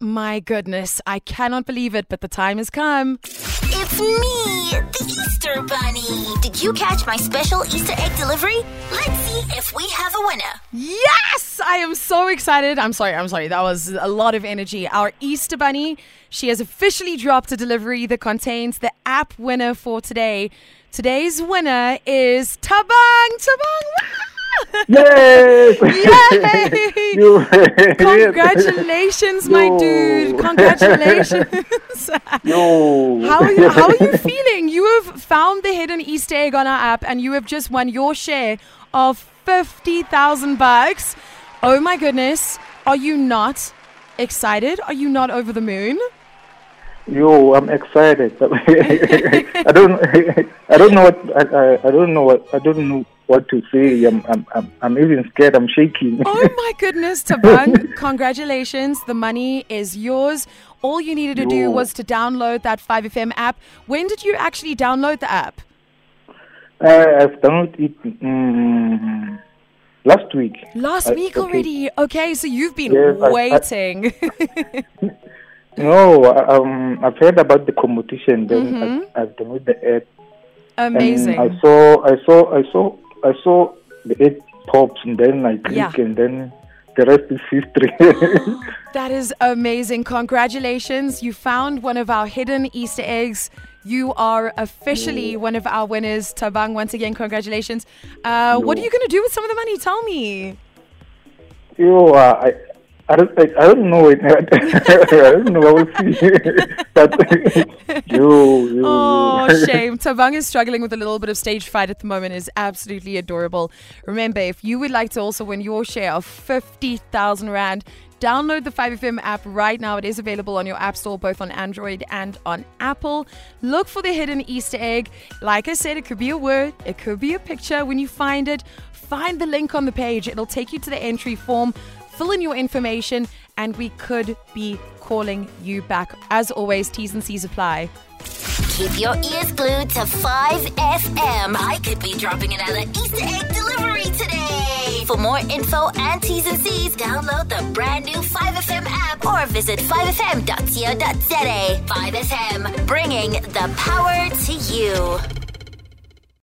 my goodness. I cannot believe it, but the time has come. It's me, the Easter Bunny. Did you catch my special Easter egg delivery? Let's see if we have a winner. Yes! I am so excited. I'm sorry, I'm sorry. That was a lot of energy. Our Easter Bunny, she has officially dropped a delivery that contains the app winner for today. Today's winner is Tabang. Tabang! Yay! Yay! You- Congratulations, my dude. Congratulations. How are, you, how are you feeling? You have found the hidden Easter egg on our app and you have just won your share of 50,000 bucks. Oh my goodness. Are you not excited? Are you not over the moon? Yo, I'm excited. I don't. I don't know what. I, I, I don't know what. I don't know what to say. I'm. I'm. I'm, I'm even scared. I'm shaking. Oh my goodness, Tabang. Congratulations. The money is yours. All you needed to do was to download that 5FM app. When did you actually download the app? I, I've downloaded it mm, last week. Last I- week okay. already. Okay, so you've been Yes, I- I- waiting. No, um, I've heard about the competition. Then Mm-hmm. I, I've downloaded the app. Amazing. I saw. I saw. I saw. I saw the app pops, and then I click, Yeah. and then the rest is history. That is amazing. Congratulations. You found one of our hidden Easter eggs. You are officially one of our winners. Tabang, once again, congratulations. Uh, what are you going to do with some of the money? Tell me. Yo, uh, I, I don't, I, I don't know it. I don't know. I will see. but yo, yo, Oh, shame. Tabang is struggling with a little bit of stage fright at the moment. is absolutely adorable. Remember, if you would like to also win your share of 50,000 Rand, download the 5FM app right now. It is available on your app store, both on Android and on Apple. Look for the hidden Easter egg. Like I said, it could be a word, it could be a picture. When you find it, find the link on the page. It'll take you to the entry form. Fill in your information, and we could be calling you back. As always, T's and C's apply. Keep your ears glued to 5FM. I could be dropping another Easter egg delivery today. For more info and T's and C's, download the brand new 5FM app or visit 5fm.co.za. 5FM, bringing the power to you.